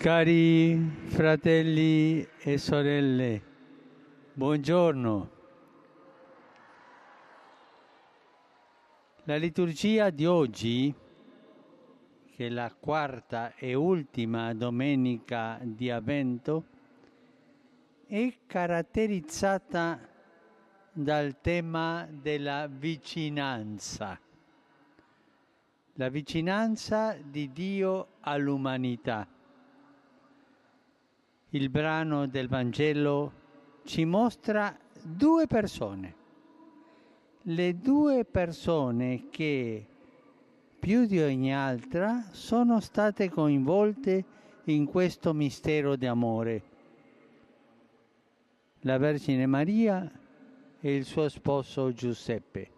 Cari fratelli e sorelle, buongiorno. La liturgia di oggi, che è la quarta e ultima domenica di Avvento, è caratterizzata dal tema della vicinanza, la vicinanza di Dio all'umanità. Il brano del Vangelo ci mostra due persone, le due persone che più di ogni altra sono state coinvolte in questo mistero di amore. La Vergine Maria e il suo sposo Giuseppe.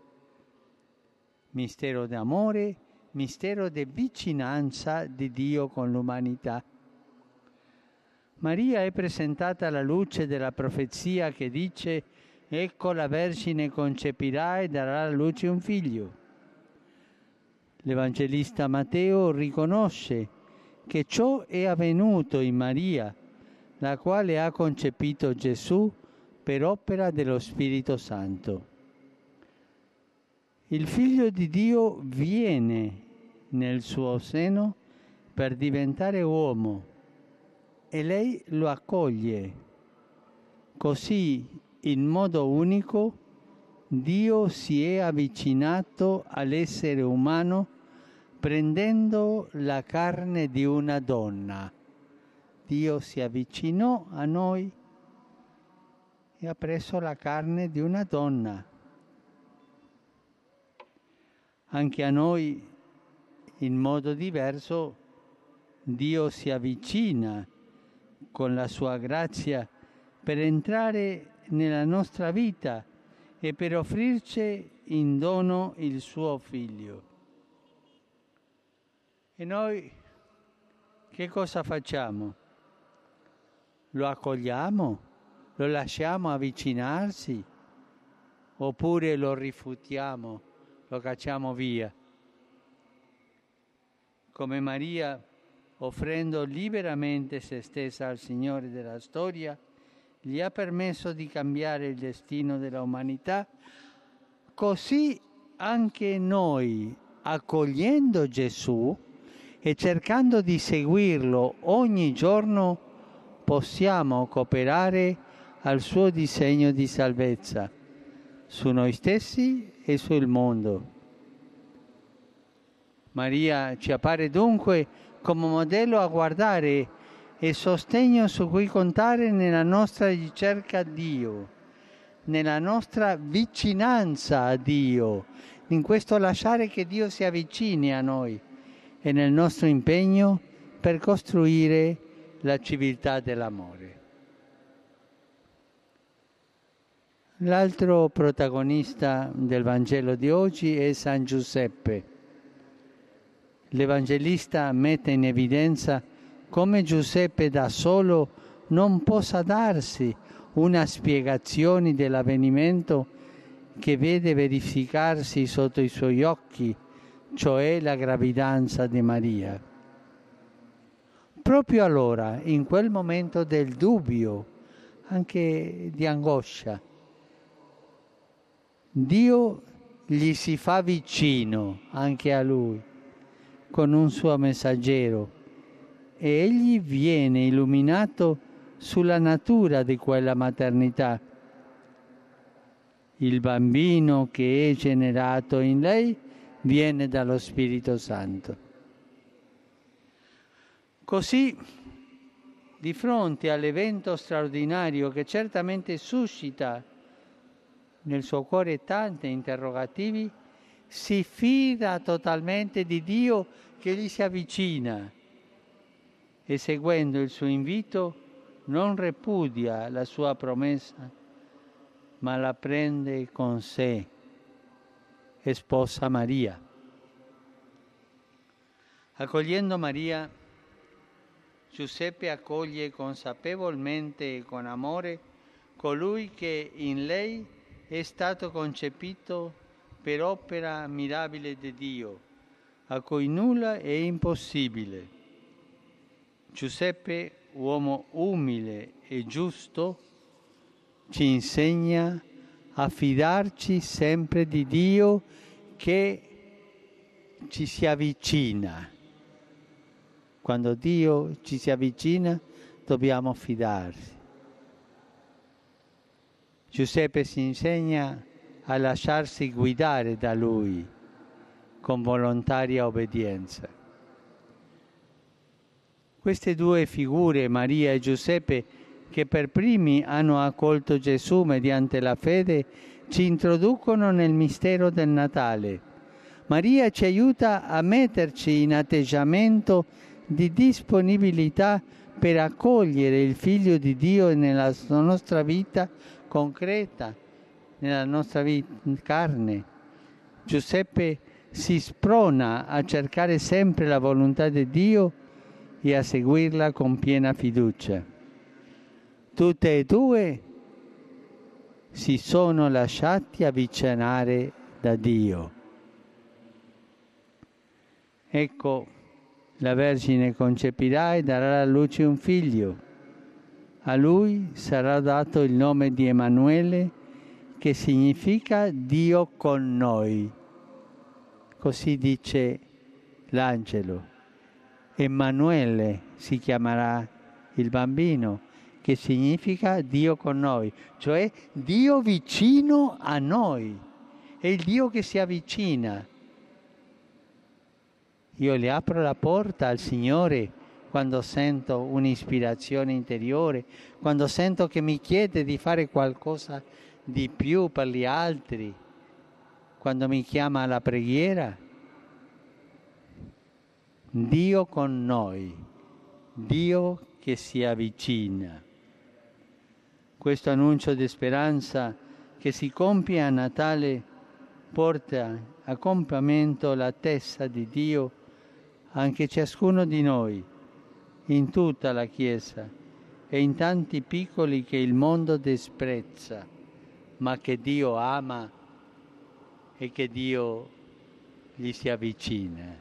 Mistero d'amore, mistero di vicinanza di Dio con l'umanità. Maria è presentata alla luce della profezia che dice Ecco la Vergine concepirà e darà alla luce un figlio. L'Evangelista Matteo riconosce che ciò è avvenuto in Maria, la quale ha concepito Gesù per opera dello Spirito Santo. Il Figlio di Dio viene nel suo seno per diventare uomo e lei lo accoglie. Così, in modo unico, Dio si è avvicinato all'essere umano prendendo la carne di una donna. Dio si avvicinò a noi e ha preso la carne di una donna. Anche a noi, in modo diverso, Dio si avvicina con la sua grazia per entrare nella nostra vita e per offrirci in dono il suo figlio. E noi che cosa facciamo? Lo accogliamo? Lo lasciamo avvicinarsi? Oppure lo rifutiamo, lo cacciamo via? Come Maria offrendo liberamente se stessa al Signore della storia, gli ha permesso di cambiare il destino dell'umanità, così anche noi, accogliendo Gesù e cercando di seguirlo ogni giorno, possiamo cooperare al suo disegno di salvezza su noi stessi e sul mondo. Maria ci appare dunque come modello a guardare e sostegno su cui contare nella nostra ricerca a Dio, nella nostra vicinanza a Dio, in questo lasciare che Dio si avvicini a noi e nel nostro impegno per costruire la civiltà dell'amore. L'altro protagonista del Vangelo di oggi è San Giuseppe l'Evangelista mette in evidenza come Giuseppe da solo non possa darsi una spiegazione dell'avvenimento che vede verificarsi sotto i suoi occhi, cioè la gravidanza di Maria. Proprio allora, in quel momento del dubbio, anche di angoscia, Dio gli si fa vicino anche a lui con un suo messaggero e egli viene illuminato sulla natura di quella maternità. Il bambino che è generato in lei viene dallo Spirito Santo. Così, di fronte all'evento straordinario che certamente suscita nel suo cuore tanti interrogativi, si fida totalmente di Dio che gli si avvicina e seguendo il suo invito non repudia la sua promessa, ma la prende con sé e sposa Maria. Accogliendo Maria, Giuseppe accoglie consapevolmente e con amore colui che in lei è stato concepito per opera mirabile di Dio, a cui nulla è impossibile. Giuseppe, uomo umile e giusto, ci insegna a fidarci sempre di Dio che ci si avvicina. Quando Dio ci si avvicina dobbiamo fidarsi. Giuseppe si insegna a lasciarsi guidare da Lui con volontaria obbedienza. Queste due figure, Maria e Giuseppe, che per primi hanno accolto Gesù mediante la fede, ci introducono nel mistero del Natale. Maria ci aiuta a metterci in atteggiamento di disponibilità per accogliere il Figlio di Dio nella nostra vita concreta, nella nostra carne. Giuseppe si sprona a cercare sempre la volontà di Dio e a seguirla con piena fiducia. Tutte e due si sono lasciati avvicinare da Dio. Ecco, la Vergine concepirà e darà alla luce un figlio. A lui sarà dato il nome di Emanuele, che significa Dio con noi. Così dice l'angelo. Emanuele si chiamerà il bambino, che significa Dio con noi, cioè Dio vicino a noi. È il Dio che si avvicina. Io le apro la porta al Signore quando sento un'ispirazione interiore, quando sento che mi chiede di fare qualcosa di più per gli altri, quando mi chiama alla preghiera. Dio con noi, Dio che si avvicina. Questo annuncio di speranza che si compie a Natale porta a compimento la testa di Dio anche ciascuno di noi, in tutta la Chiesa e in tanti piccoli che il mondo disprezza, ma che Dio ama e che Dio gli si avvicina.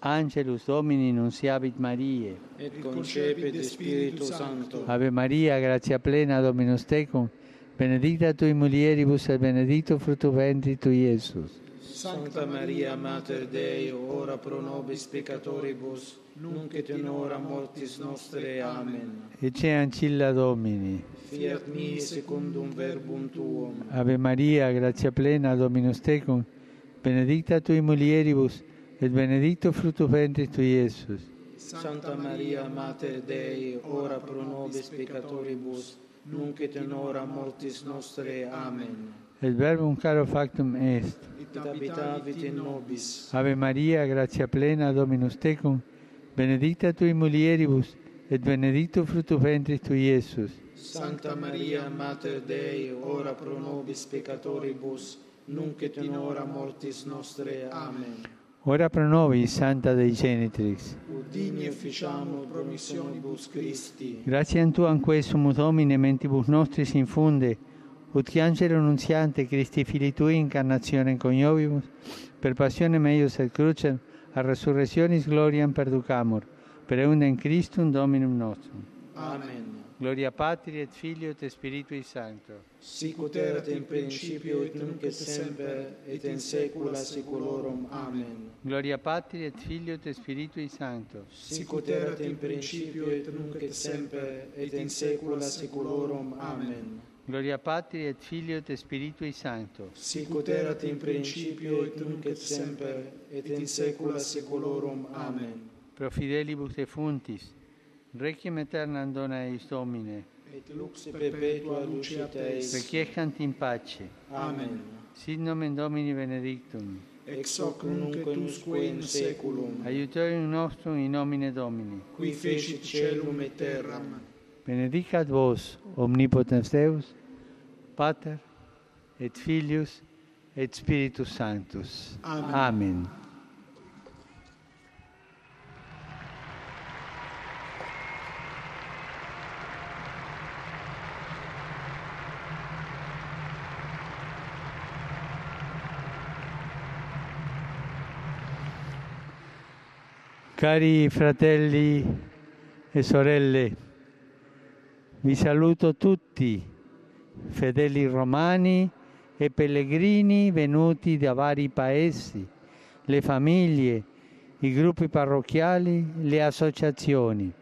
Angelus Domini nunciavit Mariae. Et concepit Spiritu Sancto. Ave Maria, grazia plena, Dominus tecum, benedicta tui mulieribus et benedictus fructus ventris tui, Iesus. Sancta Maria, Mater Dei, ora pro nobis peccatoribus, nunc et in hora mortis nostre. Amen. Ecce ancilla Domini. Fiat mi secundum verbum tuum. Ave Maria, grazia plena, Dominus tecum, benedicta tui mulieribus, et benedictus fructus ventris tui, Iesus. Santa Maria, Mater Dei, ora pro nobis peccatoribus, nunc et in hora mortis nostre. Amen. Et verbum caro factum est. Et habitavit in nobis. Ave Maria, grazia plena, Dominus tecum, benedicta tui mulieribus, et benedictus fructus ventris tui, Iesus. Santa Maria, Mater Dei, ora pro nobis peccatoribus, nunc et in hora mortis nostre. Amen. Ora pro nobis, Santa Dei Genitrix. Udini officiamo promissionibus Christi. Grazie tuam quesum Domine mentibus nostris infunde, ut che angelo nunziante Christi Fili Tui incarnazione coniovimus, per passione meius et crucem, a resurrectionis gloriam perducamur, per eundem Christum Dominum nostrum. Amen. Gloria Patri et Filio et Spiritui Sancto. Sicut erat in principio et nunc et semper et in saecula saeculorum. Amen. Gloria Patri et Filio et Spiritui Sancto. Sicut erat in principio et nunc et semper et in saecula saeculorum. Amen. Gloria Patri et Filio et Spiritui Sancto. Sicut erat in principio et nunc et semper et in saecula saeculorum. Amen. Pro fidelibus defuntis, requiem aeternam dona eis Domine, Et lux perpetua lucet eis. requiescant in pace. Amen. Sit nomen Domini benedictum. Ex hoc nunc et usque in saeculum. Aiutorium nostrum in nomine Domini. Qui fecit celum et terram. benedicat vos omnipotens Deus, Pater et Filius et Spiritus Sanctus. Amen. Amen. Cari fratelli e sorelle, vi saluto tutti, fedeli romani e pellegrini venuti da vari paesi, le famiglie, i gruppi parrocchiali, le associazioni.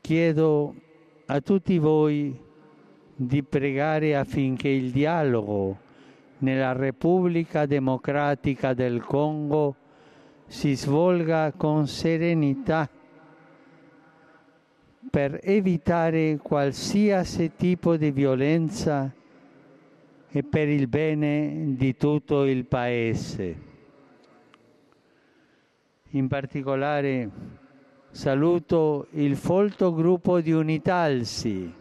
Chiedo a tutti voi di pregare affinché il dialogo nella Repubblica Democratica del Congo si svolga con serenità per evitare qualsiasi tipo di violenza e per il bene di tutto il Paese. In particolare saluto il folto gruppo di Unitalsi.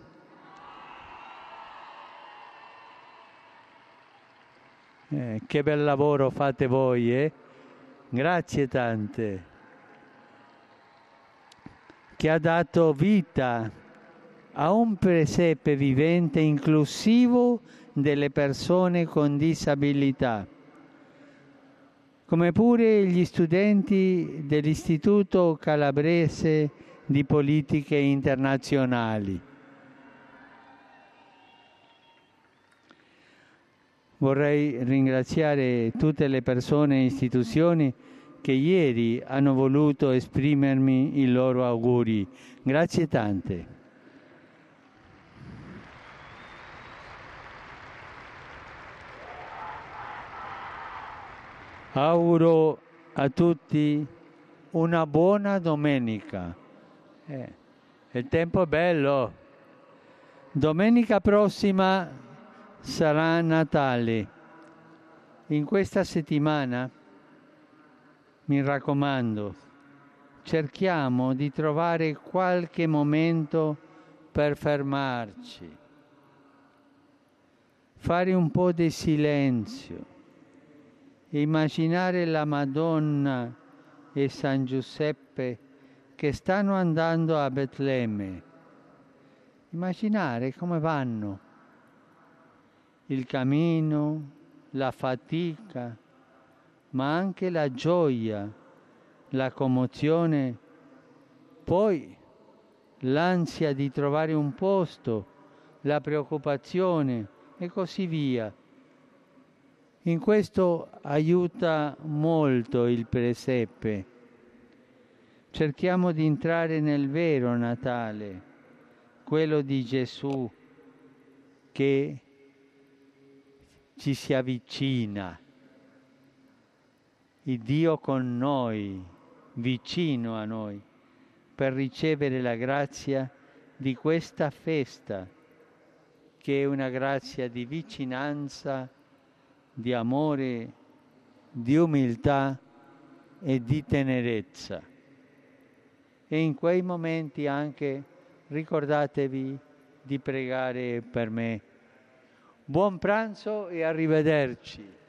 Eh, che bel lavoro fate voi, eh? Grazie tante. Che ha dato vita a un presepe vivente inclusivo delle persone con disabilità, come pure gli studenti dell'Istituto Calabrese di Politiche Internazionali. Vorrei ringraziare tutte le persone e istituzioni che ieri hanno voluto esprimermi i loro auguri. Grazie tante. Auguro a tutti una buona domenica. Eh, il tempo è bello. Domenica prossima sarà Natale. In questa settimana, mi raccomando, cerchiamo di trovare qualche momento per fermarci, fare un po' di silenzio. Immaginare la Madonna e San Giuseppe che stanno andando a Betlemme. Immaginare come vanno. Il cammino, la fatica, ma anche la gioia, la commozione, poi l'ansia di trovare un posto, la preoccupazione e così via in questo aiuta molto il presepe. Cerchiamo di entrare nel vero Natale, quello di Gesù che ci si avvicina, il Dio con noi, vicino a noi, per ricevere la grazia di questa festa, che è una grazia di vicinanza di amore, di umiltà e di tenerezza. E in quei momenti anche ricordatevi di pregare per me. Buon pranzo e arrivederci.